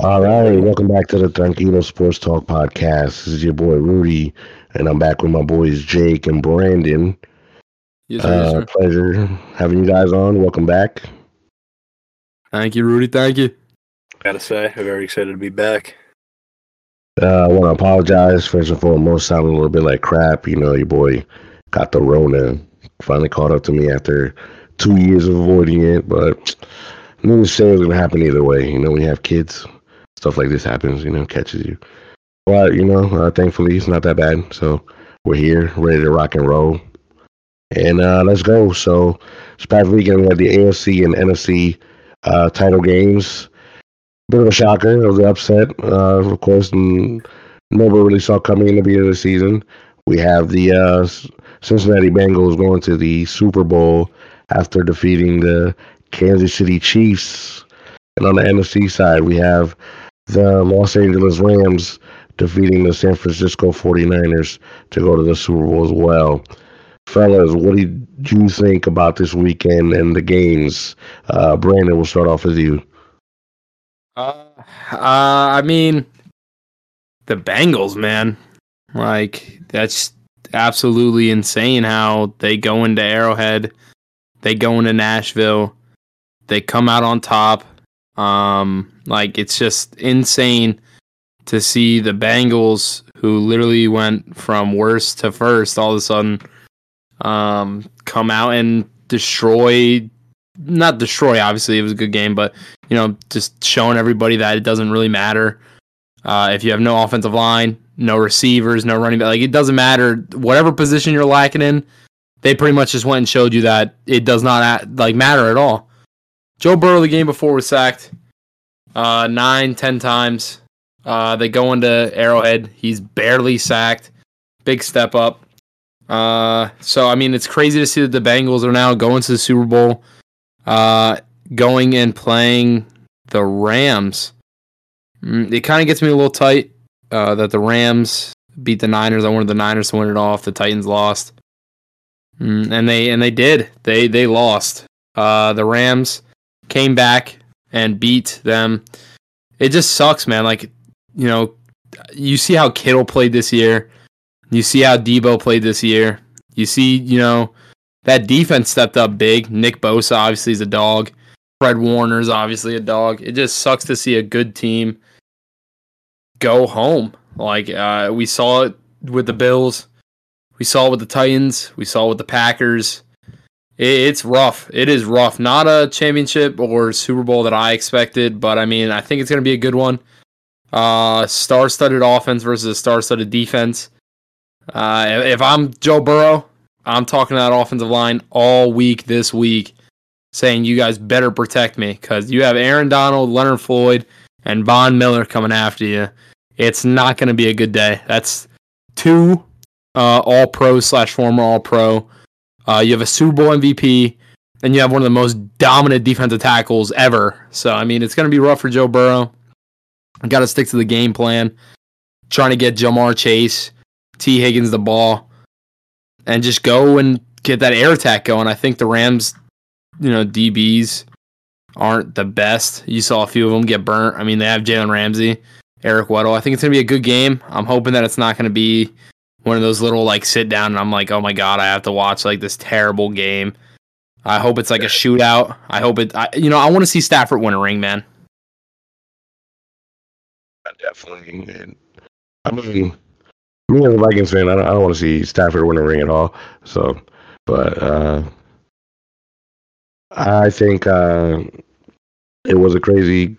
All right, welcome back to the Tranquilo Sports Talk podcast. This is your boy Rudy, and I'm back with my boys Jake and Brandon. Yes, sir, yes, Uh, sir. pleasure having you guys on. Welcome back. Thank you, Rudy. Thank you. Gotta say, I'm very excited to be back. Uh, I want to apologize first and foremost. Sounding a little bit like crap. You know, your boy got the Rona. Finally caught up to me after two years of avoiding it, but knew to say it was gonna happen either way. You know, we have kids, stuff like this happens. You know, catches you. But you know, uh, thankfully it's not that bad. So we're here, ready to rock and roll, and uh, let's go. So this past weekend we had the AFC and NFC uh, title games. Bit of a shocker. Was an upset, uh, of course, and nobody really saw coming in the beginning of the season. We have the uh, Cincinnati Bengals going to the Super Bowl after defeating the Kansas City Chiefs. And on the NFC side, we have the Los Angeles Rams defeating the San Francisco 49ers to go to the Super Bowl as well. Fellas, what did you think about this weekend and the games? Uh, Brandon, we'll start off with you. Uh, uh, I mean, the Bengals, man. Like that's absolutely insane how they go into Arrowhead, they go into Nashville, they come out on top. Um, like it's just insane to see the Bengals, who literally went from worst to first, all of a sudden, um, come out and destroy. Not destroy. Obviously, it was a good game, but you know, just showing everybody that it doesn't really matter. Uh, if you have no offensive line, no receivers, no running back, like it doesn't matter. Whatever position you're lacking in, they pretty much just went and showed you that it does not like matter at all. Joe Burrow the game before was sacked uh, nine, ten times. Uh, they go into Arrowhead. He's barely sacked. Big step up. Uh, so I mean, it's crazy to see that the Bengals are now going to the Super Bowl. Uh, going and playing the Rams. Mm, It kind of gets me a little tight uh, that the Rams beat the Niners. I wanted the Niners to win it off. The Titans lost, Mm, and they and they did. They they lost. Uh, the Rams came back and beat them. It just sucks, man. Like you know, you see how Kittle played this year. You see how Deebo played this year. You see, you know, that defense stepped up big. Nick Bosa obviously is a dog. Fred Warner's obviously a dog. It just sucks to see a good team go home. Like uh, we saw it with the Bills, we saw it with the Titans, we saw it with the Packers. It, it's rough. It is rough. Not a championship or Super Bowl that I expected, but I mean, I think it's going to be a good one. Uh, star-studded offense versus a star-studded defense. Uh, if, if I'm Joe Burrow, I'm talking to that offensive line all week this week, saying you guys better protect me because you have Aaron Donald, Leonard Floyd, and Von Miller coming after you. It's not going to be a good day. That's two uh, All Pro slash former All Pro. Uh, you have a Super Bowl MVP, and you have one of the most dominant defensive tackles ever. So I mean, it's going to be rough for Joe Burrow. Got to stick to the game plan, trying to get Ja'Marr Chase, Tee Higgins the ball, and just go and get that air attack going. I think the Rams, you know, DBs aren't the best. You saw a few of them get burnt. I mean, they have Jalen Ramsey, Eric Weddle. I think it's gonna be a good game. I'm hoping that it's not gonna be one of those little like sit down and I'm like, oh my god, I have to watch like this terrible game. I hope it's like a shootout. I hope it. I, you know, I want to see Stafford win a ring, man. Definitely. And, I mean, me as a Vikings fan, I don't, I don't want to see Stafford win a ring at all. So, but uh, I think uh, it was a crazy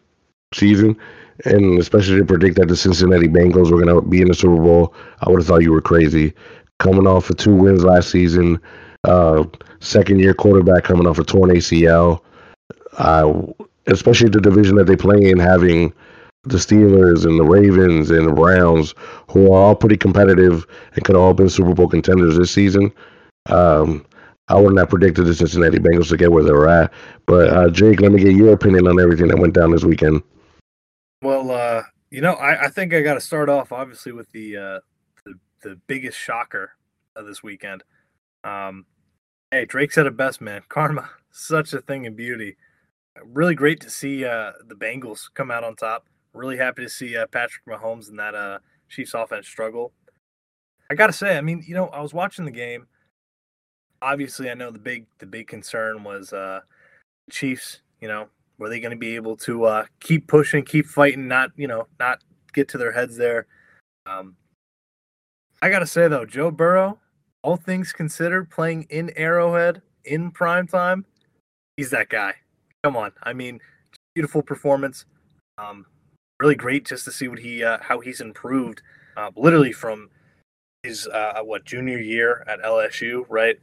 season, and especially to predict that the Cincinnati Bengals were going to be in the Super Bowl, I would have thought you were crazy. Coming off of two wins last season, uh, second year quarterback coming off a torn ACL, especially the division that they play in, having the Steelers and the Ravens and the Browns, who are all pretty competitive and could all been Super Bowl contenders this season. Um, I wouldn't have predicted the Cincinnati Bengals to get where they were at. But uh, Jake, let me get your opinion on everything that went down this weekend. Well, uh, you know, I, I think I got to start off obviously with the, uh, the the biggest shocker of this weekend. Um, hey, Drake said it best, man. Karma, such a thing in beauty. Really great to see uh, the Bengals come out on top. Really happy to see uh, Patrick Mahomes and that uh, Chiefs offense struggle. I gotta say, I mean, you know, I was watching the game. Obviously, I know the big the big concern was uh, Chiefs. You know, were they going to be able to uh, keep pushing, keep fighting, not you know, not get to their heads there? Um, I gotta say though, Joe Burrow, all things considered, playing in Arrowhead in prime time, he's that guy. Come on, I mean, beautiful performance. Um, really great just to see what he uh, how he's improved, uh, literally from his uh, what junior year at LSU, right,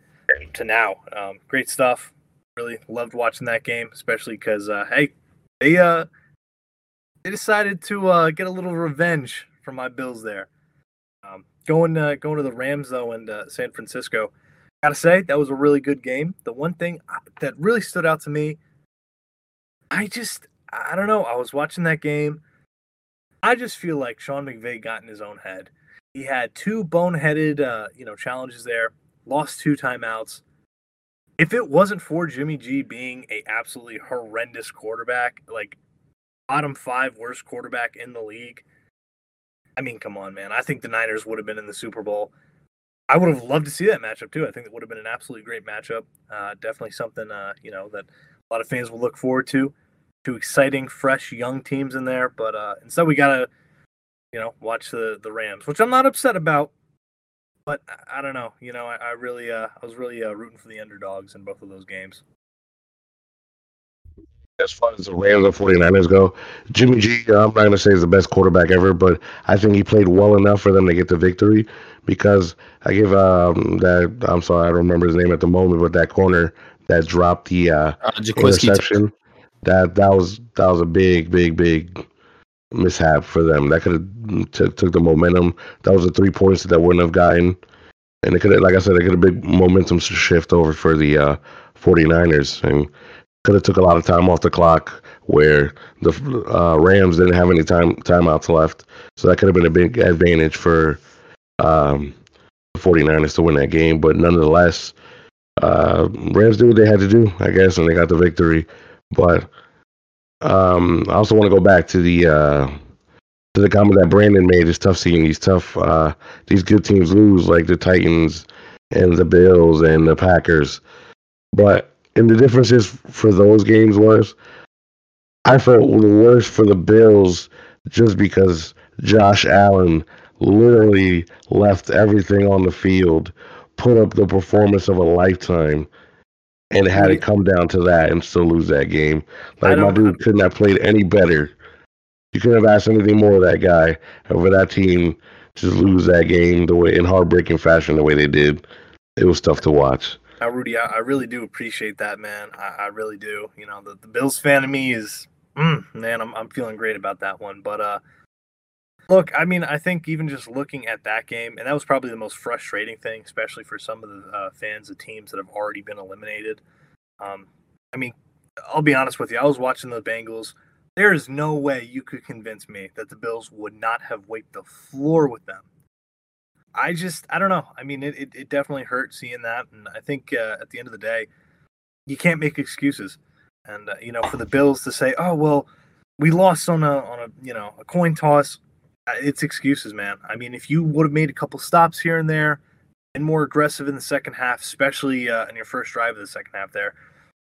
to now. Um, great stuff. Really loved watching that game, especially because uh, hey, they uh they decided to uh, get a little revenge for my Bills there. Um, going uh, going to the Rams though and uh, San Francisco, gotta say that was a really good game. The one thing that really stood out to me, I just I don't know. I was watching that game. I just feel like Sean McVay got in his own head. He had two boneheaded, uh, you know, challenges there. Lost two timeouts. If it wasn't for Jimmy G being a absolutely horrendous quarterback, like bottom five worst quarterback in the league, I mean, come on, man. I think the Niners would have been in the Super Bowl. I would have loved to see that matchup too. I think it would have been an absolutely great matchup. Uh, definitely something, uh, you know, that a lot of fans will look forward to. Two exciting, fresh, young teams in there, but uh, instead we gotta, you know, watch the the Rams, which I'm not upset about. But I, I don't know. You know, I, I really, uh, I was really uh, rooting for the underdogs in both of those games. as far as the Rams and 49ers go, Jimmy G, I'm not going to say he's the best quarterback ever, but I think he played well enough for them to get the victory because I give um, that, I'm sorry, I don't remember his name at the moment, but that corner that dropped the uh, Uh, Jaquiski interception, that that was that was a big, big, big mishap for them. That could have took, took the momentum. That was the three points that wouldn't have gotten. And it could have, like I said, it could have big momentum shift over for the uh, 49ers. And could have took a lot of time off the clock where the uh, Rams didn't have any time timeouts left. So that could have been a big advantage for um, the 49ers to win that game. But nonetheless, uh, Rams did what they had to do, I guess, and they got the victory. But um, I also want to go back to the uh, to the comment that Brandon made. It's tough seeing these tough uh, these good teams lose, like the Titans and the Bills and the Packers. But and the difference is for those games was I felt the worst for the Bills just because Josh Allen literally left everything on the field, put up the performance of a lifetime, and had it come down to that and still lose that game. Like my dude couldn't have played any better. You couldn't have asked anything more of that guy over that team just lose that game the way in heartbreaking fashion the way they did. It was tough to watch. Now, Rudy, I, I really do appreciate that, man. I, I really do. You know, the, the Bills fan of me is, mm, man, I'm, I'm feeling great about that one. But uh, look, I mean, I think even just looking at that game, and that was probably the most frustrating thing, especially for some of the uh, fans of teams that have already been eliminated. Um, I mean, I'll be honest with you. I was watching the Bengals. There is no way you could convince me that the Bills would not have wiped the floor with them. I just, I don't know. I mean, it, it, it definitely hurt seeing that. And I think uh, at the end of the day, you can't make excuses. And, uh, you know, for the Bills to say, oh, well, we lost on a, on a, you know, a coin toss, it's excuses, man. I mean, if you would have made a couple stops here and there and more aggressive in the second half, especially uh, in your first drive of the second half there,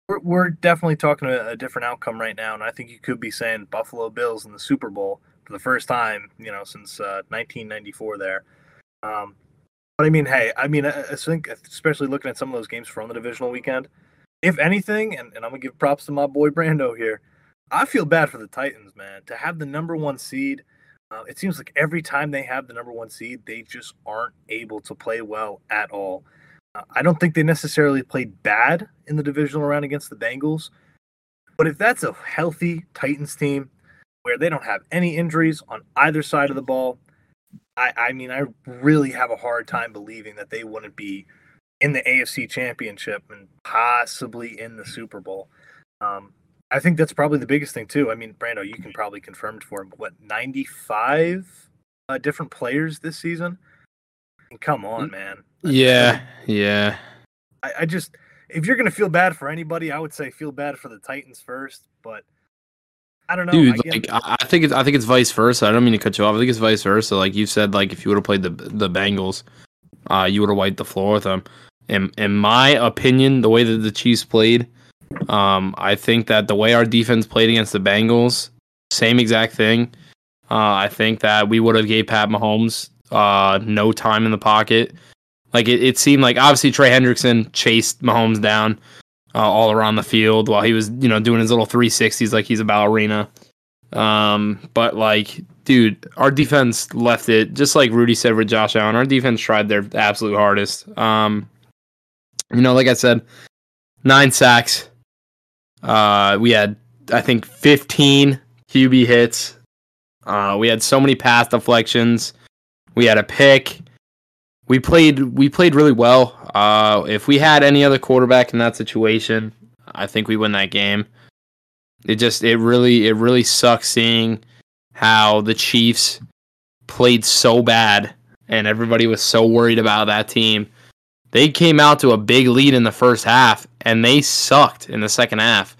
we're, we're definitely talking a, a different outcome right now. And I think you could be saying Buffalo Bills in the Super Bowl for the first time, you know, since uh, 1994 there. Um, but I mean, hey, I mean, I, I think especially looking at some of those games from the divisional weekend, if anything, and, and I'm gonna give props to my boy Brando here, I feel bad for the Titans, man. To have the number one seed, uh, it seems like every time they have the number one seed, they just aren't able to play well at all. Uh, I don't think they necessarily played bad in the divisional round against the Bengals, but if that's a healthy Titans team where they don't have any injuries on either side of the ball, I, I mean, I really have a hard time believing that they wouldn't be in the AFC Championship and possibly in the Super Bowl. Um, I think that's probably the biggest thing too. I mean, Brando, you can probably confirm for him. What ninety five uh, different players this season? Come on, man. Yeah, yeah. I, I just if you're gonna feel bad for anybody, I would say feel bad for the Titans first. But I don't know. Dude, I like I I think it's I think it's vice versa. I don't mean to cut you off. I think it's vice versa. Like you said, like if you would have played the the Bengals, uh, you would have wiped the floor with them. In in my opinion, the way that the Chiefs played, um, I think that the way our defense played against the Bengals, same exact thing. Uh, I think that we would have gave Pat Mahomes uh no time in the pocket. Like it, it seemed like obviously Trey Hendrickson chased Mahomes down uh, all around the field while he was, you know, doing his little 360s like he's a ballerina. Um, but like, dude, our defense left it just like Rudy said with Josh Allen. Our defense tried their absolute hardest. Um, you know, like I said, nine sacks. Uh, we had I think 15 QB hits. Uh, we had so many pass deflections. We had a pick. We played we played really well. Uh, if we had any other quarterback in that situation, I think we win that game. It just it really it really sucks seeing how the Chiefs played so bad and everybody was so worried about that team. They came out to a big lead in the first half and they sucked in the second half.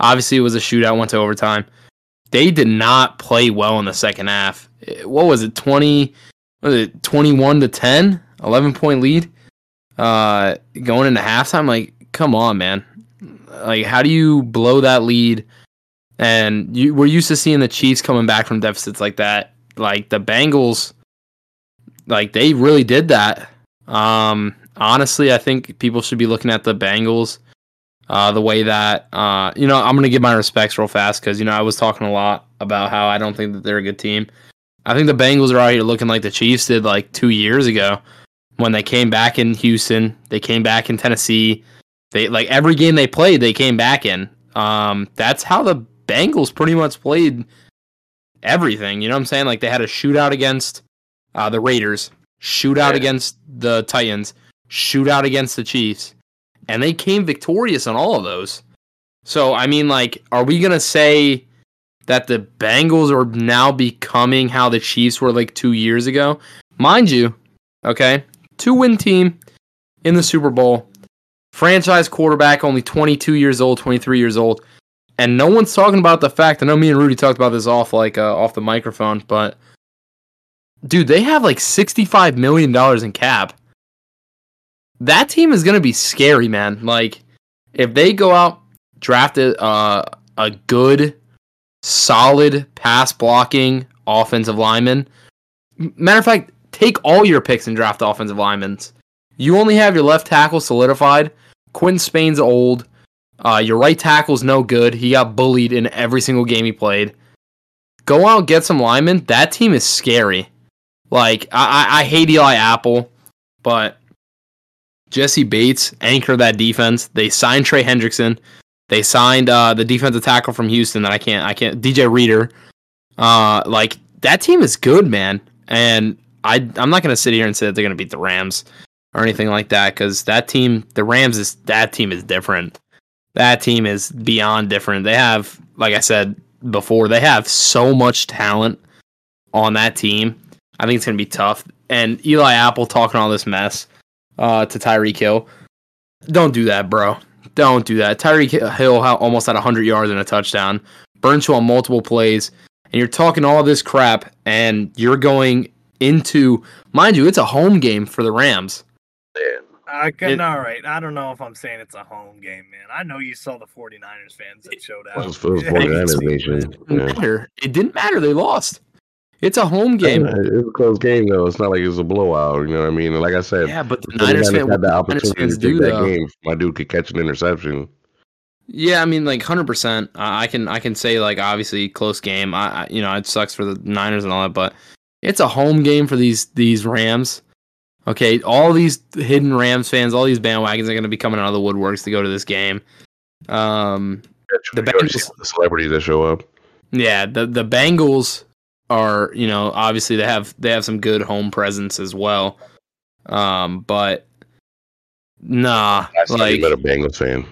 Obviously, it was a shootout, went to overtime. They did not play well in the second half. Eh, What was it? 20 was it 21 to 10? 11 point lead uh going into halftime like come on man like how do you blow that lead and you we're used to seeing the chiefs coming back from deficits like that like the bengals like they really did that um honestly i think people should be looking at the bengals uh the way that uh you know i'm gonna give my respects real fast because you know i was talking a lot about how i don't think that they're a good team i think the bengals are out here looking like the chiefs did like two years ago when they came back in Houston, they came back in Tennessee. They like every game they played, they came back in. Um, that's how the Bengals pretty much played everything. You know what I'm saying? Like they had a shootout against uh, the Raiders, shootout Yeah. against the Titans, shootout against the Chiefs, and they came victorious on all of those. So I mean, like, are we gonna say that the Bengals are now becoming how the Chiefs were like two years ago? Mind you, okay, two win team in the Super Bowl, franchise quarterback, only 22 years old, 23 years old, and no one's talking about the fact. I know me and Rudy talked about this off like uh, off the microphone, but dude, they have like 65 million dollars in cap. That team is gonna be scary, man. Like, if they go out draft a, uh, a good, solid pass blocking offensive lineman. Matter of fact, take all your picks and draft offensive linemen. You only have your left tackle solidified. Quinn Spain's old. Uh, your right tackle's no good. He got bullied in every single game he played. Go out get some linemen. That team is scary. Like I, I, I hate Eli Apple, but Jessie Bates anchor that defense. They signed Trey Hendrickson. They signed uh, the defensive tackle from Houston that I can't I can't DJ Reader. Uh, like that team is good, man. And I I'm not gonna sit here and say that they're gonna beat the Rams or anything like that because that team, the Rams is that team is different. That team is beyond different. They have, like I said before, they have so much talent on that team. I think it's gonna be tough. And Eli Apple talking all this mess uh, to Tyreek Hill. Don't do that, bro. Don't do that. Tyreek Hill almost had 100 yards and a touchdown, burnt you on multiple plays, and you're talking all this crap, and you're going into, mind you, it's a home game for the Rams. I can, It- all right. I don't know if I'm saying it's a home game, man. I know you saw the 49ers fans that showed It out. it was Yeah, 49ers nation. It Yeah. didn't matter. It didn't matter. They lost. It's a home game. It was a close game though. It's not like it was a blowout. You know what I mean? Like I said, Yeah, but the Niners, fan, had the opportunity to do that though. game. My dude could catch an interception. Yeah, I mean, like hundred percent. I can I can say like obviously close game. I, I you know it sucks for the Niners and all that, but it's a home game for these these Rams. Okay, all these hidden Rams fans, all these bandwagons are going to be coming out of the woodworks to go to this game. Um, The Bengals- the celebrities that show up. yeah, the the Bengals are you know obviously they have they have some good home presence as well. Um, but nah, see like a Bengals fan.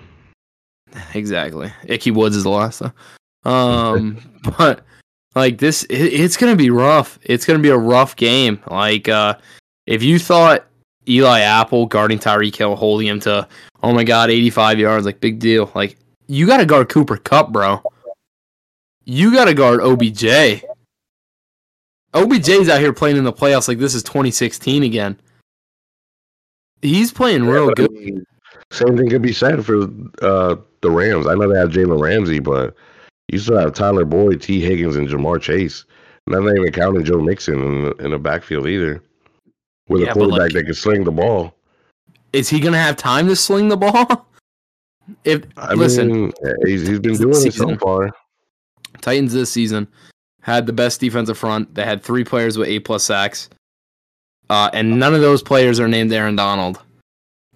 exactly. Ickey Woods is the last though. Um, but like this, it, it's gonna be rough. It's gonna be a rough game. Like, uh, if you thought Eli Apple guarding Tyreek Hill, holding him to oh my god, eighty five yards, like big deal. Like you got to guard Cooper Kupp, bro. You got to guard OBJ. OBJ's out here playing in the playoffs like this is 2016 again. He's playing real Yeah, but I good. mean, Same thing could be said for uh, the Rams. I know they have Jalen Ramsey, but you still have Tyler Boyd, Tee Higgins, and Ja'Marr Chase. Not even counting Joe Mixon in the, in the backfield either. With Yeah, a quarterback like- that can sling the ball. Is he going to have time to sling the ball? If I listen, mean, he's, he's been doing it so far. Titans this season had the best defensive front. They had three players with eight plus sacks, uh, and none of those players are named Aaron Donald.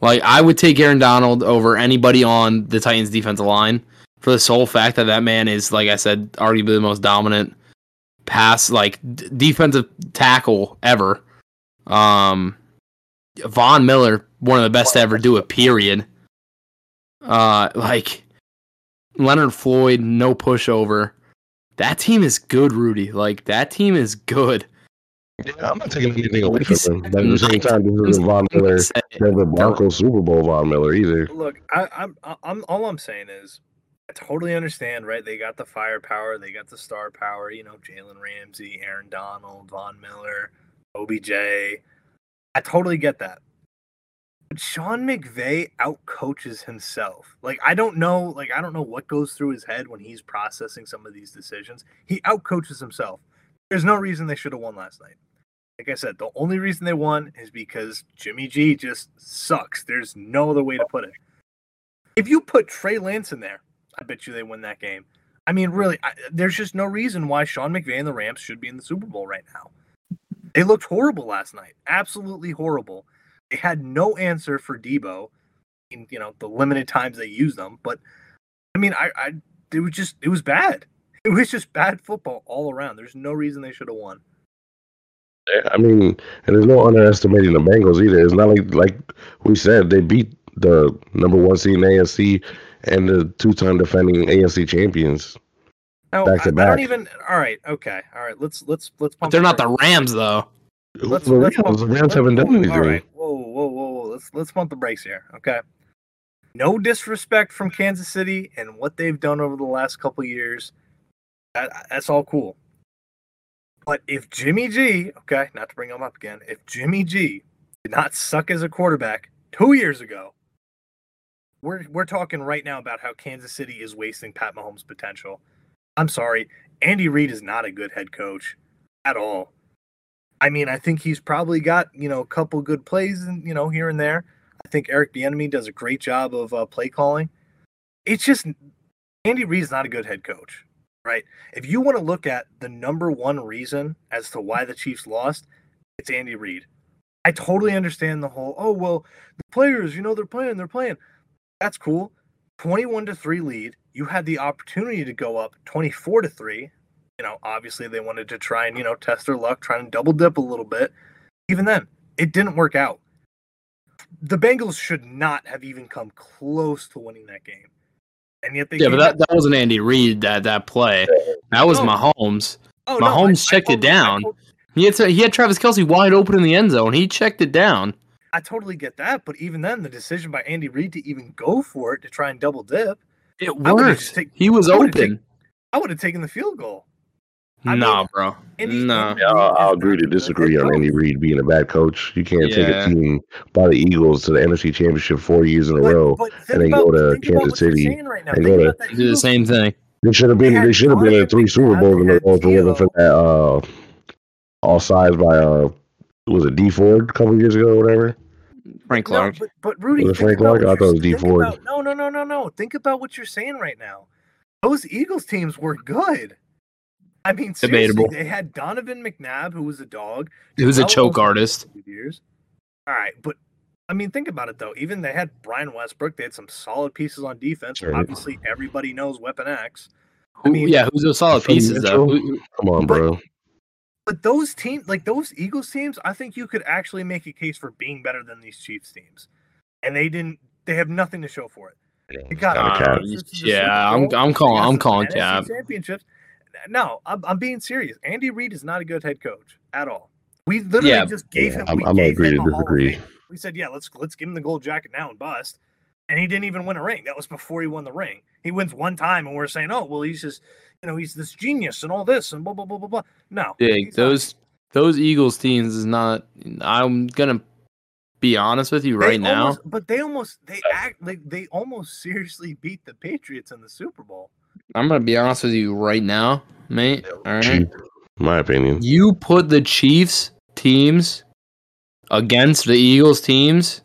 Like I would take Aaron Donald over anybody on the Titans defensive line for the sole fact that that man is, like I said, arguably the most dominant pass like d- defensive tackle ever. Um, Von Miller, one of the best to ever do it. Period. Uh, like Leonard Floyd, no pushover. That team is good, Rudy. Like that team is good. Yeah, I'm not taking anything away from them. But at the same time, this isn't Von Miller, Say- Denver Broncos Super Bowl Von Miller either. Look, I, I'm, I'm, all I'm saying is, I totally understand, right? They got the firepower, they got the star power. You know, Jalen Ramsey, Aaron Donald, Von Miller, OBJ. I totally get that. Sean McVay outcoaches himself. Like I don't know, like I don't know what goes through his head when he's processing some of these decisions. He outcoaches himself. There's no reason they should have won last night. Like I said, the only reason they won is because Jimmy G just sucks. There's no other way to put it. If you put Trey Lance in there, I bet you they win that game. I mean, really, I, there's just no reason why Sean McVay and the Rams should be in the Super Bowl right now. They looked horrible last night, absolutely horrible. They had no answer for Deebo in you know the limited times they used them. But I mean, I, I it was just it was bad. It was just bad football all around. There's no reason they should have won. Yeah, I mean, and there's no underestimating the Bengals either. It's not like like we said they beat the number one seed in AFC and the two-time defending AFC champions. No, Back to I, I back. don't even. All right, okay, all right. Let's let's let's. But they're not the Rams though. Let's, the let's Rams, pump- the Rams let's- haven't done whoa, anything. All right, Let's let's pump the brakes here, okay? No disrespect from Kansas City and what they've done over the last couple years. That, that's all cool. But if Jimmy G, okay, not to bring him up again, if Jimmy G did not suck as a quarterback two years ago, we're we're talking right now about how Kansas City is wasting Pat Mahomes' potential. I'm sorry, Andy Reid is not a good head coach at all. I mean, I think he's probably got you know a couple good plays, and you know here and there. I think Eric Bieniemy does a great job of uh, play calling. It's just Andy Reid's not a good head coach, right? If you want to look at the number one reason as to why the Chiefs lost, it's Andy Reid. I totally understand the whole oh well, the players, you know, they're playing, they're playing. That's cool. Twenty-one to three lead. You had the opportunity to go up twenty-four to three you know, obviously they wanted to try and, you know, test their luck, try and double dip a little bit. Even then, it didn't work out. The Bengals should not have even come close to winning that game. And yet they Yeah, but that, that wasn't Andy Reid that that play. That was No. Mahomes. oh, Mahomes checked it totally- down. He had he had Travis Kelce wide open in the end zone. He checked it down. I totally get that, but even then, the decision by Andy Reid to even go for it to try and double dip, It I worked. take- he was I open. taken- I would have taken the field goal. I nah, mean, bro. Andy- Nah. Andy I'll, I'll agree to disagree on Andy coach. Reid being a bad coach. You can't take a team by the Eagles to the NFC Championship four years in a But- row. but and then about- go to Kansas City right now. and go to- Do the Eagles same thing. They should have been. They They, should have been in three Super Bowls in they a row if it wasn't for Theo. that uh, offsides by uh, was it Dee Ford a couple years ago or whatever. Frank Clark. No, but, but Rudy, Was it Frank Clark? I thought it was Dee Ford. about- No, no, no, no, no. Think about what you're saying right now. Those Eagles teams were good. I mean, seriously, Debatable. they had Donovan McNabb, who was a dog. He was a choke artist. Years. All right, but I mean, think about it though. Even they had Brian Westbrook. They had some solid pieces on defense. Sure. Obviously, everybody knows Weapon X. Who, mean- yeah, who's those solid Phil pieces though? Come on, bro. But those teams, like those Eagles teams, I think you could actually make a case for being better than these Chiefs teams, and they didn't. They have nothing to show for it. They got Uh, cap. This is a yeah, I'm I'm calling I'm calling NFC cap. championships. No, I'm, I'm being serious. Andy Reid is not a good head coach at all. We literally Yeah, just gave Yeah, him. I'm, we I'm agree to a Hall of disagree. We said, yeah, let's let's give him the gold jacket now and bust. and he didn't even win a ring. That was before he won the ring. He wins one time, and we're saying, "Oh, well, he's just, you know, he's this genius and all this and blah blah blah blah blah." No, Dig he's not. those those Eagles teams is not. I'm gonna be honest with you They right now. almost- but they almost they act like they almost seriously beat the Patriots in the Super Bowl. I'm gonna be honest with you right now, mate. All right. Cheap, my opinion. You put the Chiefs teams against the Eagles teams,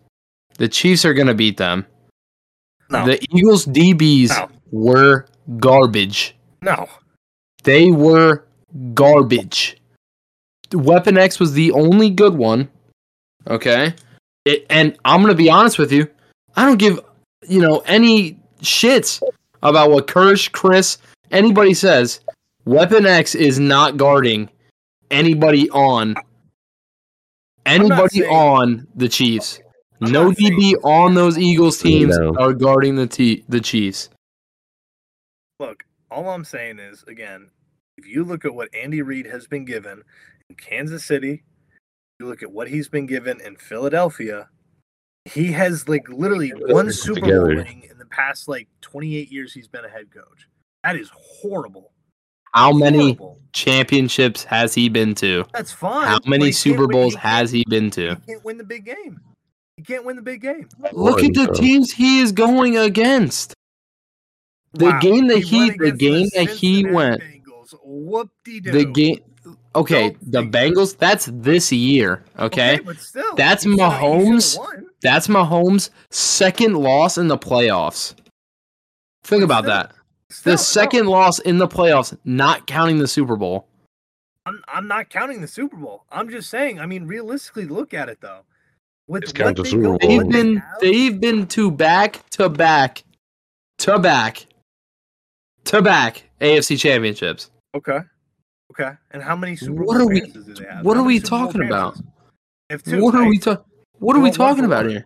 the Chiefs are gonna beat them. No, The Eagles DBs No. were garbage. no, They were garbage. Weapon X was the only good one. Okay? It, and I'm going to be honest with you. I don't give, you know, any shits about what Kirsch, Chris, anybody says. Weapon X is not guarding anybody on anybody saying- on the Chiefs. I'm no not saying- DB on those Eagles teams No. are guarding the T- the Chiefs. look, all I'm saying is again, if you look at what Andy Reid has been given in Kansas City, you look at what he's been given in Philadelphia, he has like literally one Put Super Bowl ring in the past like 28 years he's been a head coach. That is horrible. How many Horrible. championships has he been to? That's fine. How many he can't Super win- Bowls he has can't- he been to? He can't win the big game. He can't win the big game. Look at the Bro. teams he is going against. The Wow, game that he, went the against game that he went, Bengals. Whoop-de-doo. the game. Okay, Don't the Bengals. That's this year. Okay, but still, That's he should've- Mahomes' won. That's Mahomes' second loss in the playoffs. Think about still, that. Still, The no, second loss in the playoffs, not counting the Super Bowl. I'm, I'm not counting the Super Bowl. I'm just saying. I mean, realistically, look at it though. With Just count what the they Super go- Bowl. They've been have- they've been to back to back to back to back AFC championships. okay, okay. And how many Super What Bowl are we- do they have? what are we Super talking about? appearances? They have two, What are right? we talking? What are we talking about here?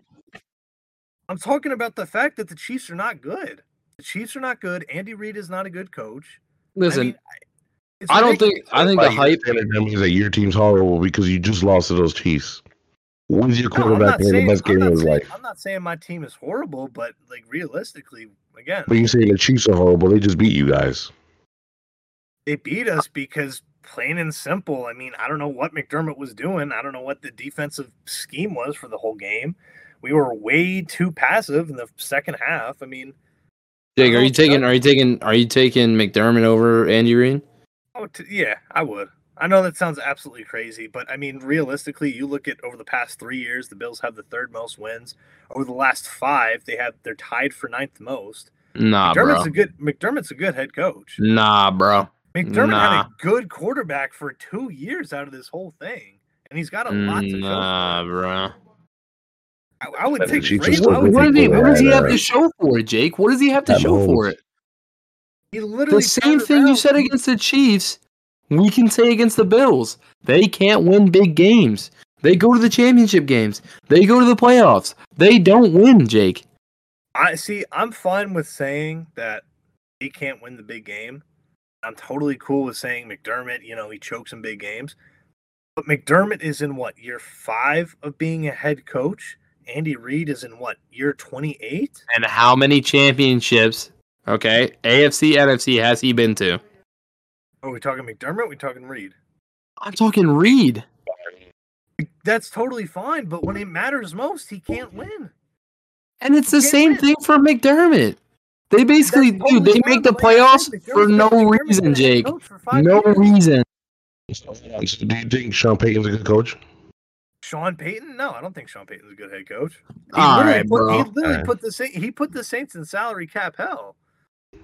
I'm talking about the fact that the Chiefs are not good. The Chiefs are not good. Andy Reid is not a good coach. Listen, I, mean, it's I don't think I think the hype. And that means that your team's horrible because you just lost to those Chiefs. When's your quarterback not playing the best I'm game not of his saying- life? I'm not saying my team is horrible, but like realistically, again, But you're saying the Chiefs are horrible. They just beat you guys. they beat us because plain and simple. I mean, I don't know what McDermott was doing. I don't know what the defensive scheme was for the whole game. We were way too passive in the second half. I mean, Jake, are Oh, you taking? Are you taking? Are you taking McDermott over Andy Reid? oh t- yeah, I would. I know that sounds absolutely crazy, but I mean, realistically, you look at over the past three years, the Bills have the third most wins. Over the last five, they have they're tied for ninth most. Nah, bro. McDermott's a good McDermott's a good head coach. Nah, bro. McDermott Nah. had a good quarterback for two years out of this whole thing, and he's got a lot to show. Nah, for it. bro. I, I would take Chiefs are Vrabel. still I What, would what take does he? What does he Yeah, have to show for it, Jake? What does he have to At show for it? He literally The same pounded thing you said against the Chiefs, we can say against the Bills. They can't win big games. They go to the championship games. They go to the playoffs. They don't win, Jake. I see. I'm fine with saying that he can't win the big game. I'm totally cool with saying McDermott. You know, he chokes in big games. But McDermott is in what year five of being a head coach. Andy Reid is in what year 28. And how many championships, okay, AFC, NFC has he been to? Are we talking McDermott? Are we talking Reid? I'm talking Reid. That's totally fine. But when it matters most, he can't win. And it's the same win. thing for McDermott. They basically, That's dude, they make the but like I playoffs for no reason, been a head Jake. coach for five No years. reason. Do you think Sean Payton's a good coach? Sean Payton? No, I don't think Sean Payton's a good head coach. He All literally right, put, bro. He literally Alright. put the Sa- he put the Saints in salary cap hell.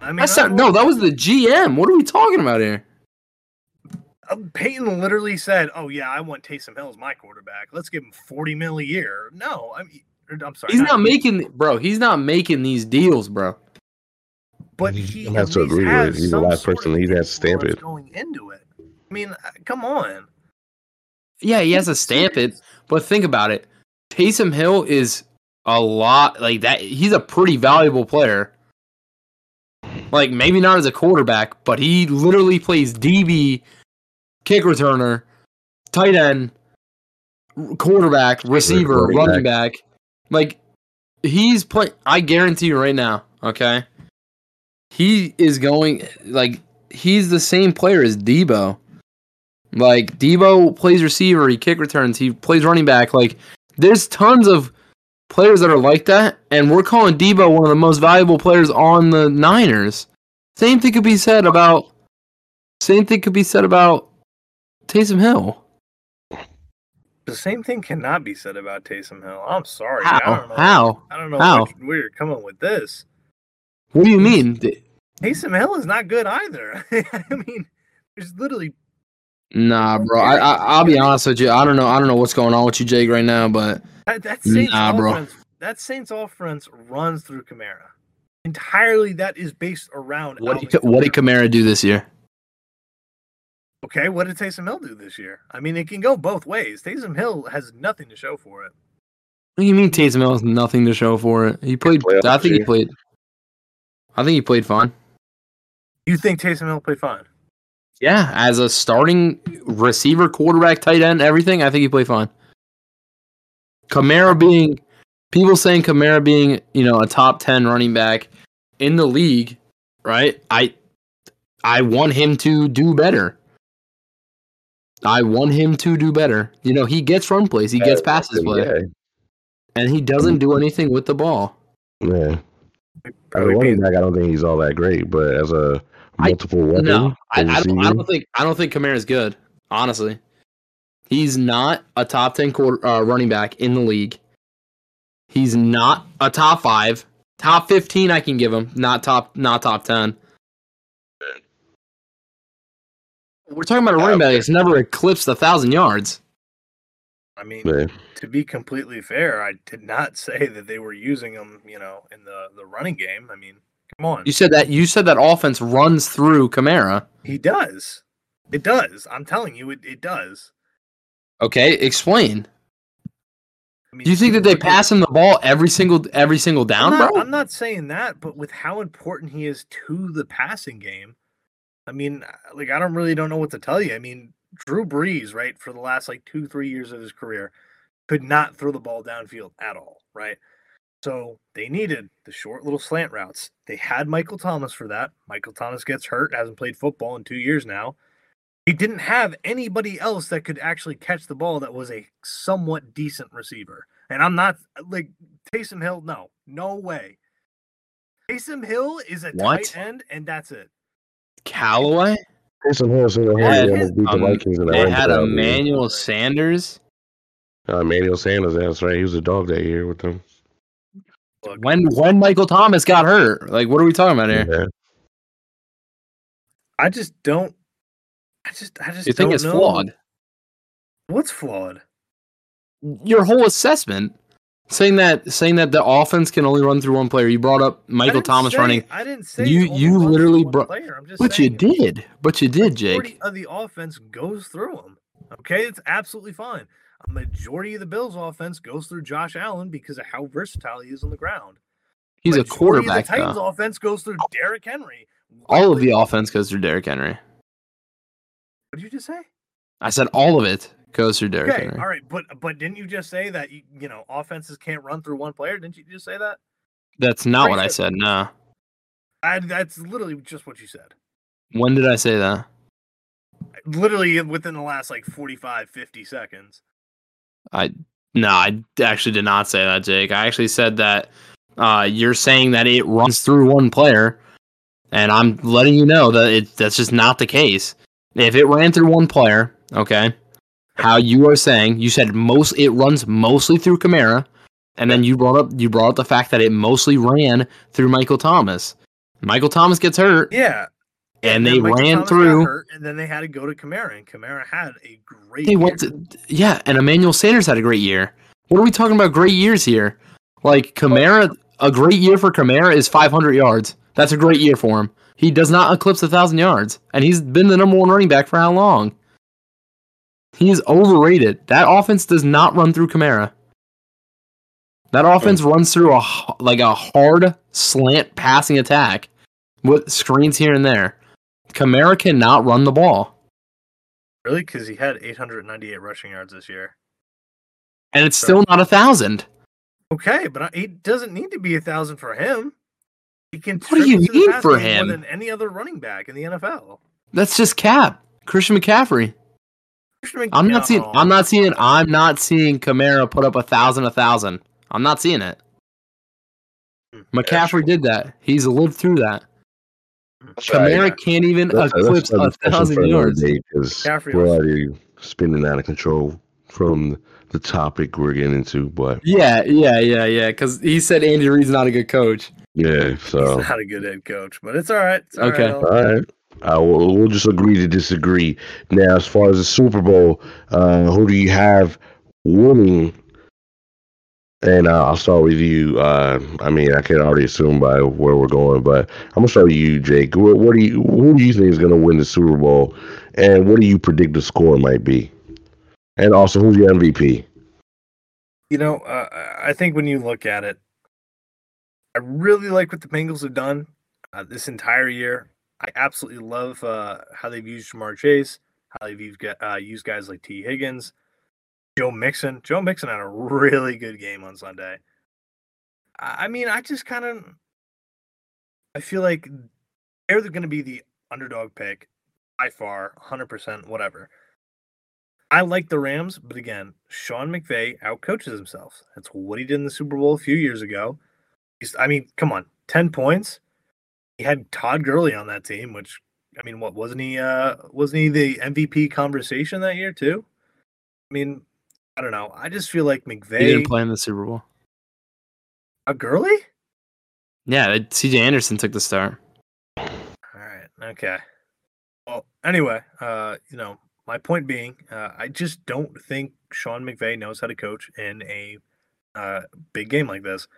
I mean, That's I not, don't no, that was the GM. What are we talking about here? Uh, Peyton literally said, "Oh yeah, I want Taysom Hill as my quarterback. Let's give him forty mil a year." No, I mean, I'm sorry, He's not a year, making, bro. He's not making these deals, bro. But You he has to least agree with it. He's the some last person he has to stamp it. going into it. I mean, uh, come on. Yeah, he has to stamp it, but think about it. Taysom Hill is a lot like that. He's a pretty valuable player. Like maybe not as a quarterback, but he literally plays DB, kick returner, tight end, quarterback, receiver, running running back. Like he's play. I guarantee you right now. Okay, he is going like he's the same player as Deebo. Like Deebo plays receiver, he kick returns, he plays running back. Like there's tons of players that are like that, and we're calling Deebo one of the most valuable players on the Niners. Same thing could be said about. Same thing could be said about Taysom Hill. The same thing cannot be said about Taysom Hill. I'm sorry. How? I don't know. How? I don't know How? where you're coming with this. What do you mean? Taysom Hill is not good either. I mean, there's literally Nah, bro. I, I I'll be honest with you. I don't know. I don't know what's going on with you, Jake, right now. But that, that Saints Nah, bro. offense. That Saints offense runs through Kamara. Entirely, that is based around. what Alvin did, what did Kamara do this year? Okay, what did Taysom Hill do this year? I mean, it can go both ways. Taysom Hill has nothing to show for it. What do you mean Taysom Hill has nothing to show for it? He played. playoff I think he played. I think he played fine. You think Taysom Hill played fine? Yeah, as a starting receiver, quarterback, tight end, everything, I think he played fine. Kamara being people saying Kamara being, you know, a top 10 running back in the league, right? I I want him to do better. I want him to do better. You know, he gets run plays, he gets passes play, Yeah, and he doesn't do anything with the ball. yeah. As a running back, I don't think he's all that great, but as a I- weapon, No, I, I, don't, I don't think I don't think Kamara's good. Honestly, he's not a top ten quarter, uh, running back in the league. He's not a top five, top fifteen. I can give him not top, not top ten. We're talking about a running back that's never eclipsed a thousand yards. I mean, yeah. to be completely fair, I did not say that they were using him, you know, in the the running game. I mean, come on, You said that you said that offense runs through Kamara. he does. It does. I'm telling you, it, it does. Okay, explain. I mean, Do you think that they pass him the ball every single every single I'm down, not, bro? I'm not saying that, but with how important he is to the passing game, I mean, like I don't really don't know what to tell you. I mean, Drew Brees, right, for the last like two, three years of his career, could not throw the ball downfield at all, right? So they needed the short little slant routes. They had Michael Thomas for that. Michael Thomas gets hurt, hasn't played football in two years now. He didn't have anybody else that could actually catch the ball that was a somewhat decent receiver. And I'm not like Taysom Hill, no, no way. Taysom Hill is a What? tight end, and that's it. Callaway. Taysom Hill single Yeah, handedly almost beat the um, Vikings in the They had. Emmanuel Sanders. Uh, Emmanuel Sanders, that's right. He was a dog that year with them. Look, When when Michael Thomas got hurt, like what are we talking about here? Yeah. I just don't. I just, I just You think don't it's know. flawed? What's flawed? Your whole assessment, saying that saying that the offense can only run through one player. You brought up Michael Thomas say- running, I didn't say You- you literally one brought- player. I'm but you did, but you did, Jake. of the offense goes through him. Okay, it's absolutely fine. A majority of the Bills' offense goes through Josh Allen because of how versatile he is on the ground. He's a quarterback Of the Titans' though. offense goes through Derrick Henry. All of the offense goes through Derrick Henry. What did you just say? I said all of it goes through Derrick Okay, Henry. all right, but but didn't you just say that you, you know offenses can't run through one player? Didn't you just say that? That's not what I said. No. I, that's literally just what you said. When did I say that? Literally within the last like 45, 50 seconds. I no, I actually did not say that, Jake. I actually said that uh, you're saying that it runs through one player, and I'm letting you know that it that's just not the case. If it ran through one player, okay, how you are saying you said most it runs mostly through Kamara, and then you brought up you brought up the fact that it mostly ran through Michael Thomas. Michael Thomas gets hurt, Yeah. And they ran Thomas through. hurt, and then they had to go to Kamara, and Kamara had a great. They went to yeah, and Emmanuel Sanders had a great year. What are we talking about? Great years here. Like Kamara, a great year for Kamara is 500 yards. That's a great year for him. He does not eclipse a thousand yards, and he's been the number one running back for how long? He is overrated. That offense does not run through Kamara. That hmm. offense runs through a like a hard slant passing attack with screens here and there. Kamara cannot run the ball. really because he had 898 rushing yards this year. and it's still not a thousand. Okay, but it doesn't need to be a thousand for him. He can. What do you mean for him? More than any other running back in the NFL. That's just cap. Christian McCaffrey. Christian I'm not McCaffrey- seeing. I'm not seeing. I'm not seeing Kamara put up a thousand, a thousand. I'm not seeing it. Hmm, McCaffrey did that. He's lived through that. Kamara can't even That's- that's eclipse another a thousand for another yards. day, 'cause McCaffrey we're was- already spinning out of control from the topic we're getting into. But Yeah, yeah, yeah, yeah. Because he said Andy Reid's not a good coach. yeah, so He's not a good head coach, but it's all right. It's all Okay. right. all right. I will, we'll just agree to disagree. Now, as far as the Super Bowl, uh, who do you have winning? And uh, I'll start with you. Uh, I mean, I can already assume by where we're going, but I'm gonna start with you, Jake. What, what do you, who do you think is gonna win the Super Bowl, and what do you predict the score might be? And also, who's your MVP? You know, uh, I think when you look at it, I really like what the Bengals have done uh, this entire year. I absolutely love uh, how they've used Ja'Marr Chase, how they've used, uh, used guys like Tee Higgins, Joe Mixon. Joe Mixon had a really good game on Sunday. I mean, I just kind of, I feel like they're going to be the underdog pick by far, 100%, whatever. I like the Rams, but again, Sean McVay outcoaches himself. That's what he did in the Super Bowl a few years ago. He's, I mean, come on, 10 points. He had Todd Gurley on that team, which I mean, what wasn't he uh wasn't he the MVP conversation that year too? I mean, I don't know. I just feel like He didn't play in the Super Bowl. A Gurley? Yeah, CJ Anderson took the start. All right. Okay. Well, anyway, uh, you know, my point being, uh, I just don't think Sean McVay knows how to coach in a uh, big game like this.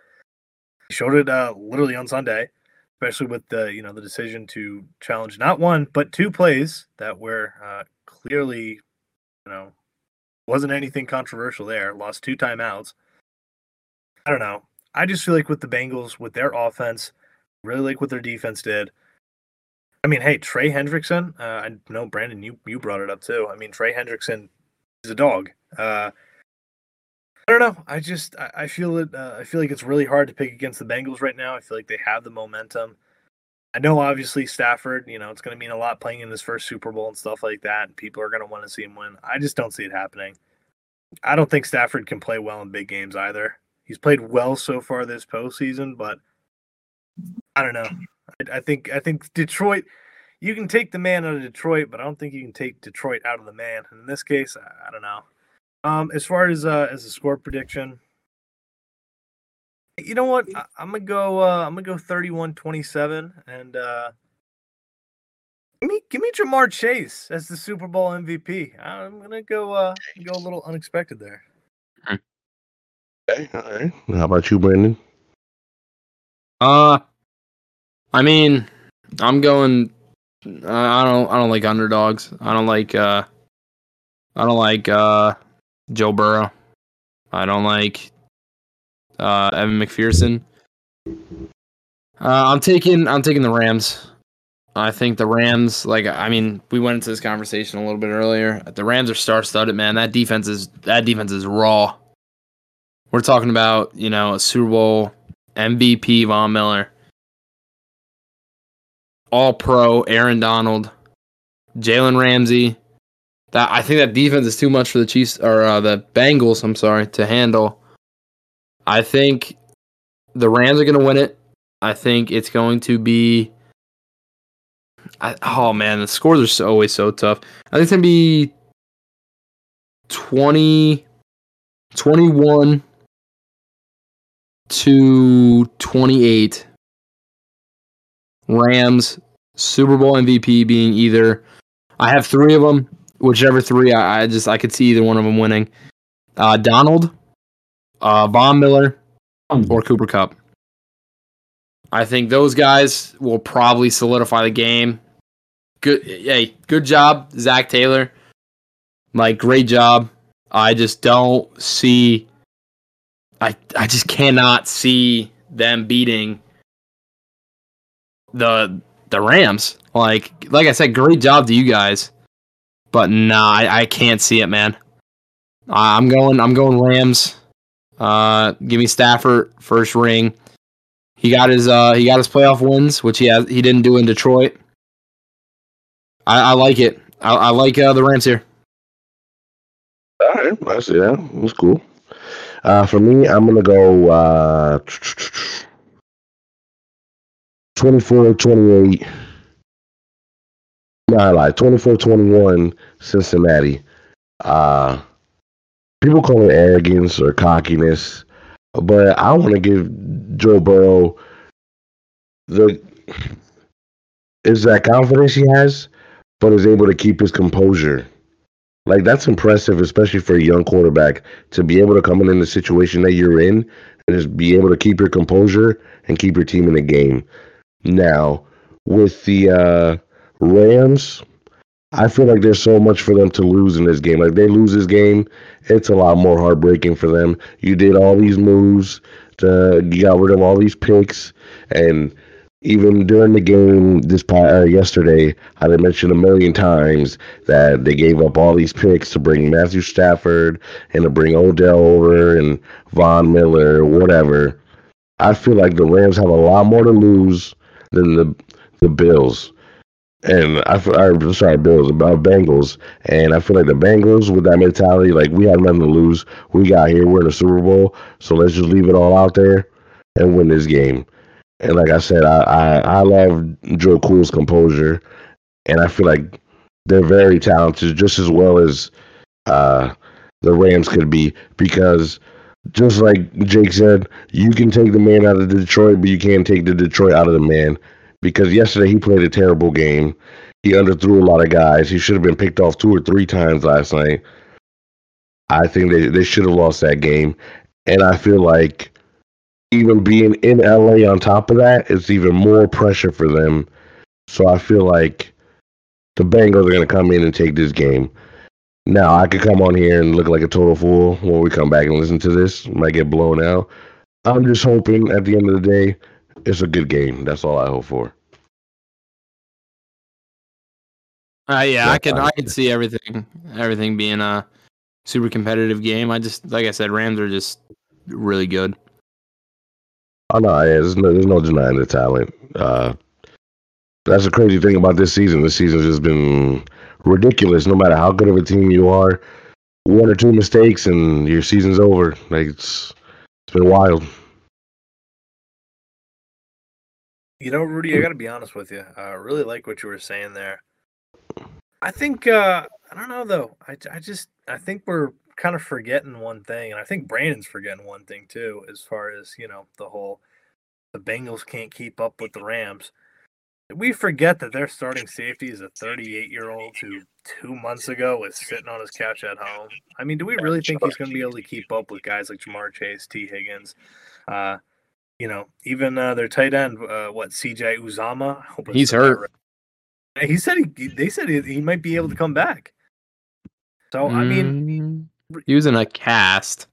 He showed it uh, literally on Sunday, especially with the you know the decision to challenge not one but two plays that were uh, clearly, you know, wasn't anything controversial there. Lost two timeouts. I don't know. I just feel like with the Bengals, with their offense, really like what their defense did. I mean, hey, Trey Hendrickson. Uh, I know Brandon, you you brought it up too. I mean, Trey Hendrickson is a dog. Uh, I don't know. I just I, I feel it. Uh, I feel like it's really hard to pick against the Bengals right now. I feel like they have the momentum. I know, obviously, Stafford. You know, it's going to mean a lot playing in this first Super Bowl and stuff like that. And people are going to want to see him win. I just don't see it happening. I don't think Stafford can play well in big games either. He's played well so far this postseason, but I don't know. I, I think I think Detroit. You can take the man out of Detroit, but I don't think you can take Detroit out of the man. And in this case, I, I don't know. Um, as far as uh, as a score prediction, you know what? I, I'm gonna go. Uh, I'm gonna go 31-27, and uh, give me give me Ja'Marr Chase as the Super Bowl MVP. I'm gonna go uh, go a little unexpected there. Okay, all right. How about you, Brandon? Uh, I mean, I'm going. Uh, I don't. I don't like underdogs. I don't like. Uh, I don't like uh, Joe Burrow. I don't like uh, Evan McPherson. Uh, I'm taking. I'm taking the Rams. I think the Rams. Like, I mean, we went into this conversation a little bit earlier. The Rams are star-studded, man. That defense is. That defense is raw. We're talking about you know a Super Bowl MVP Von Miller, All Pro Aaron Donald, Jalen Ramsey. That I think that defense is too much for the Chiefs or uh, the Bengals. I'm sorry to handle. I think the Rams are going to win it. I think it's going to be. I, oh man, the scores are so, always so tough. I think it's going to be 20, 21 to 28. Rams Super Bowl MVP being either I have three of them, whichever three I, I just I could see either one of them winning. Uh, Donald, uh, Von Miller, or Cooper Kupp. I think those guys will probably solidify the game. Good, hey, good job, Zac Taylor. Like, great job. I just don't see. I I just cannot see them beating the the Rams. Like like I said, great job to you guys, but nah, I, I can't see it, man. I- I'm going I'm going Rams. Uh, give me Stafford first ring. He got his uh he got his playoff wins, which he has he didn't do in Detroit. I, I like it. I, I like uh, the Rams here. All right, I see that. That's cool. Uh, for me, I'm gonna go uh, 24 28. No, I lied. 24 21 Cincinnati. Uh, people call it arrogance or cockiness, but I want to give Joe Burrow the is that confidence he has, but is able to keep his composure. Like that's impressive, especially for a young quarterback to be able to come in, in the situation that you're in and just be able to keep your composure and keep your team in the game. Now, with the uh, Rams, I feel like there's so much for them to lose in this game. Like they lose this game, it's a lot more heartbreaking for them. You did all these moves, to, you got rid of all these picks, and even during the game this uh, yesterday, I mentioned a million times that they gave up all these picks to bring Matthew Stafford and to bring Odell over and Von Miller, whatever. I feel like the Rams have a lot more to lose than the the Bills. And I, I sorry, Bills, about Bengals, and I feel like the Bengals with that mentality, like we have nothing to lose. We got here, we're in the Super Bowl, so let's just leave it all out there and win this game. And like I said, I, I, I love Joe Cool's composure, and I feel like they're very talented, just as well as uh, the Rams could be. Because just like Jake said, you can take the man out of Detroit, but you can't take the Detroit out of the man. Because yesterday he played a terrible game. He underthrew a lot of guys. He should have been picked off two or three times last night. I think they, they should have lost that game. And I feel like even being in LA on top of that, it's even more pressure for them. So I feel like the Bengals are going to come in and take this game. Now I could come on here and look like a total fool when we come back and listen to this. Might get blown out. I'm just hoping at the end of the day, it's a good game. That's all I hope for. Uh, yeah, I can I can see everything everything being a super competitive game. I just like I said, Rams are just really good. Oh no, yeah, there's no, there's no denying the talent. Uh, that's the crazy thing about this season. This season's just been ridiculous. No matter how good of a team you are, one or two mistakes and your season's over. Like it's it's been wild. You know, Rudy, I got to be honest with you. I really like what you were saying there. I think uh I don't know though. I I just I think we're kind of forgetting one thing, and I think Brandon's forgetting one thing too, as far as you know the whole the Bengals can't keep up with the Rams. We forget that their starting safety is a 38 year old who two months ago was sitting on his couch at home. I mean, do we really think he's going to be able to keep up with guys like Ja'Marr Chase, Tee Higgins? Uh, you know, even uh, their tight end, uh, what CJ Uzomah? He's hurt. Right. He said he. They said he, he might be able to come back. So I mean, mm, using a cast.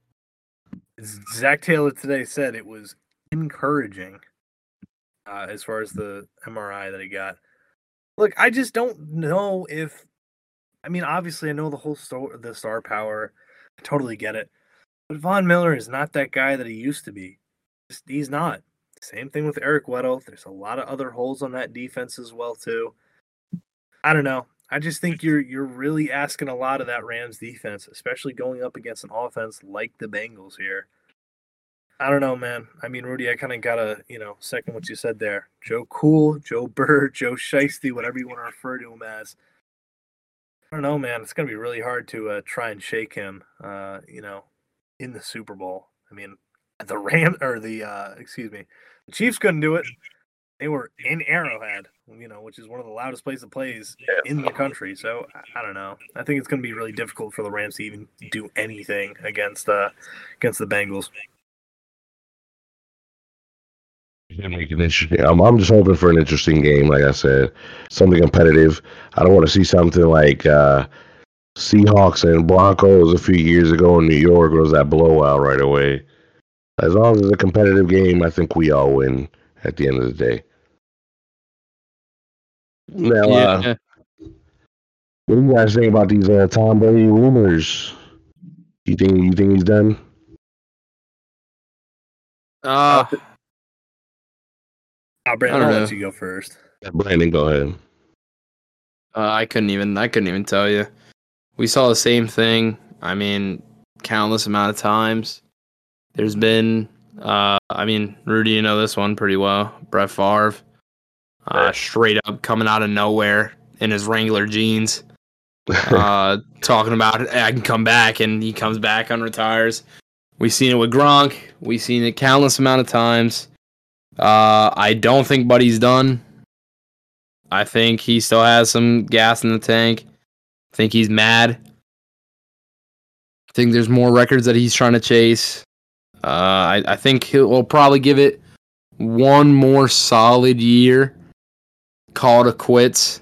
Zac Taylor today said it was encouraging uh, as far as the MRI that he got. Look, I just don't know if. I mean, obviously, I know the whole star, the star power. I totally get it. But Von Miller is not that guy that he used to be. He's not. Same thing with Eric Weddle. There's a lot of other holes on that defense as well too. I don't know. I just think you're you're really asking a lot of that Rams defense, especially going up against an offense like the Bengals here. I don't know, man. I mean, Rudy, I kind of gotta, you know, second what you said there. Joe Cool, Joe Bird, Joe Shiesty, whatever you want to refer to him as. I don't know, man. It's gonna be really hard to uh, try and shake him, uh, you know, in the Super Bowl. I mean, the Ram or the uh, excuse me, the Chiefs couldn't do it. They were in Arrowhead, you know, which is one of the loudest places to plays in the country. So I, I don't know. I think it's going to be really difficult for the Rams to even do anything against uh against the Bengals. make it interesting. I'm, I'm just hoping for an interesting game. Like I said, something competitive. I don't want to see something like uh, Seahawks and Broncos a few years ago in New York. Was that blowout right away? As long as it's a competitive game, I think we all win at the end of the day. Now, yeah. uh, what do you guys think about these uh, Tom Brady rumors? You think you think he's done? Uh, Oh, Brandon, I I'll let you go first. Brandon, go ahead. Uh, I couldn't even. I couldn't even tell you. We saw the same thing. I mean, countless amount of times. There's been. Uh, I mean, Rudy, you know this one pretty well. Brett Favre, uh, straight up coming out of nowhere in his Wrangler jeans, uh, talking about I can come back, and he comes back and retires. We've seen it with Gronk. We've seen it countless amount of times. Uh, I don't think Buddy's done. I think he still has some gas in the tank. I think he's mad. I think there's more records that he's trying to chase. Uh, I, I think he'll we'll probably give it one more solid year. Call it a quits.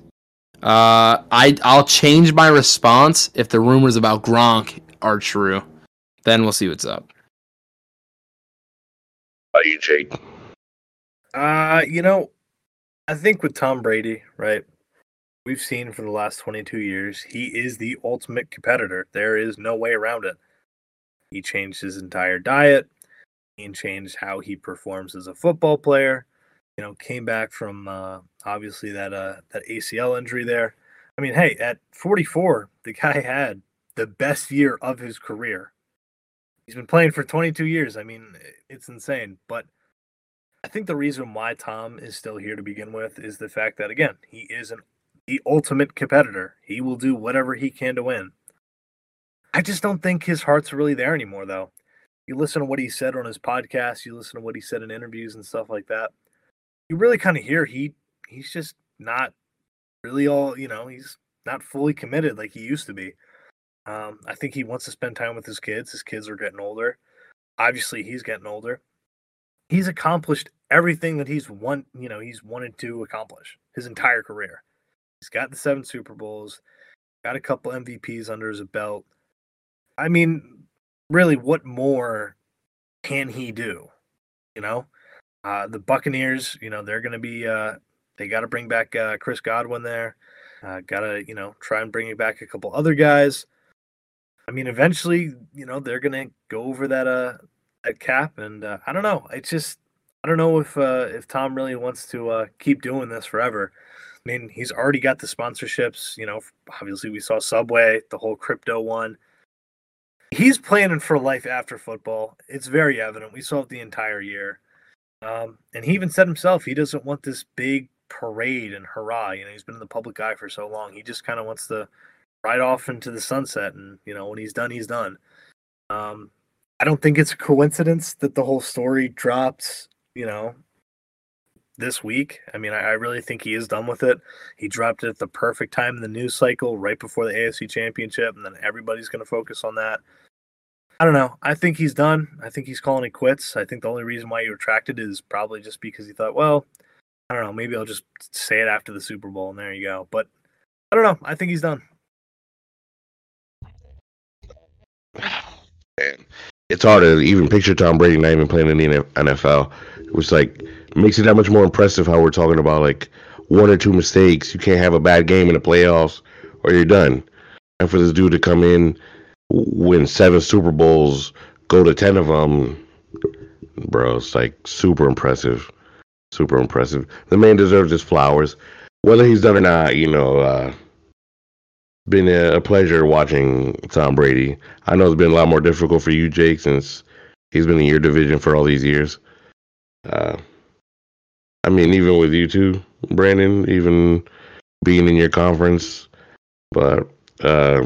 Uh, I I'll change my response if the rumors about Gronk are true. Then we'll see what's up. How you, Jake? Uh, you know, I think with Tom Brady, right? We've seen for the last 22 years, he is the ultimate competitor. There is no way around it. He changed his entire diet. He changed how he performs as a football player. You know, came back from uh, obviously that uh, that ACL injury there. I mean, hey, at 44, the guy had the best year of his career. He's been playing for 22 years. I mean, it's insane. But I think the reason why Tom is still here to begin with is the fact that again, he is an the ultimate competitor. He will do whatever he can to win. I just don't think his heart's really there anymore though. You listen to what he said on his podcast, you listen to what he said in interviews and stuff like that. You really kind of hear he he's just not really all, you know, he's not fully committed like he used to be. Um, I think he wants to spend time with his kids. His kids are getting older. Obviously, he's getting older he's accomplished everything that he's want you know he's wanted to accomplish his entire career he's got the seven super bowls got a couple mvps under his belt i mean really what more can he do you know uh the buccaneers you know they're gonna be uh they got to bring back uh chris godwin there uh gotta you know try and bring back a couple other guys i mean eventually you know they're gonna go over that uh that cap, and uh, I don't know. It's just I don't know if uh, if Tom really wants to uh, keep doing this forever. I mean, he's already got the sponsorships. You know, obviously we saw Subway, the whole crypto one. He's planning for life after football. It's very evident. We saw it the entire year, um, and he even said himself he doesn't want this big parade and hurrah. You know, he's been in the public eye for so long. He just kind of wants to ride off into the sunset, and you know, when he's done, he's done. Um, I don't think it's a coincidence that the whole story dropped, you know, this week. I mean, I, I, really think he is done with it. He dropped it at the perfect time in the news cycle, right before the AFC championship, and then everybody's going to focus on that. I don't know. I think he's done. I think he's calling it quits. I think the only reason why he retracted is probably just because he thought, well, I don't know, maybe I'll just say it after the Super Bowl, and there you go. But I don't know. I think he's done. Man it's hard to even picture Tom Brady not even playing in the NFL, which like makes it that much more impressive how we're talking about like one or two mistakes. You can't have a bad game in the playoffs or you're done. And for this dude to come in, win seven Super Bowls, go to ten of them, bro, it's like super impressive, super impressive. The man deserves his flowers, whether he's done or not. You know, uh, been a pleasure watching Tom Brady. I know it's been a lot more difficult for you, Jake, since he's been in your division for all these years. Uh, I mean, even with you too, Brandon, even being in your conference, but uh,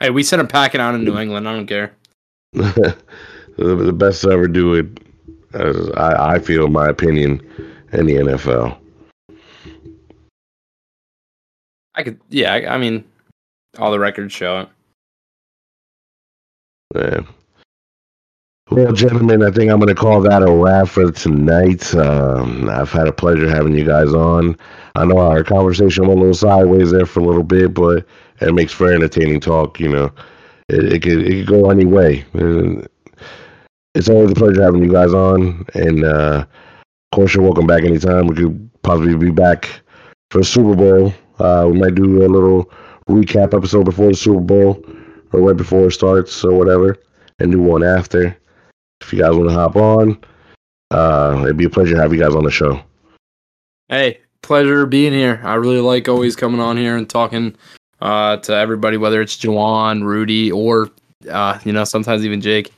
hey, we sent a packet out in New England. I don't care. the, the best to ever do it, as I, I feel, in my opinion, in the NFL. I could, yeah. I, I mean, all the records show it. Yeah. Well, gentlemen, I think I'm going to call that a wrap for tonight. Um, I've had a pleasure having you guys on. I know our conversation went a little sideways there for a little bit, but it makes for entertaining talk. You know, it, it could it could go any way. It's always a pleasure having you guys on, and uh, of course, you're welcome back anytime. We could possibly be back for Super Bowl. Uh, we might do a little recap episode before the Super Bowl or right before it starts or whatever, and do one after. If you guys want to hop on, Uh, it'd be a pleasure to have you guys on the show. Hey, pleasure being here. I really like always coming on here and talking uh, to everybody, whether it's Juwan, Rudy, or uh, you know sometimes even Jake.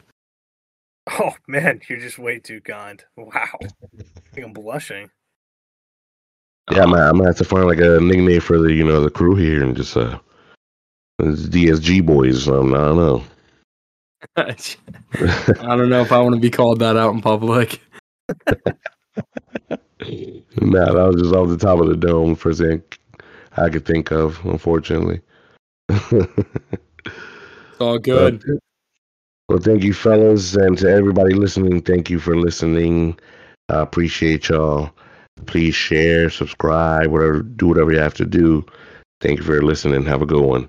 Oh man, you're just way too kind. Wow, I think I'm blushing. Yeah, man, I'm gonna have to find like a nickname for the you know the crew here and just uh, DSG boys. Um, I don't know. I don't know if I want to be called that out in public. nah, that was just off the top of the dome. First thing I could think of, unfortunately. It's all good. But- well, thank you, fellas, and to everybody listening. Thank you for listening. I appreciate y'all. Please share, subscribe, whatever, do whatever you have to do. Thank you for listening. Have a good one.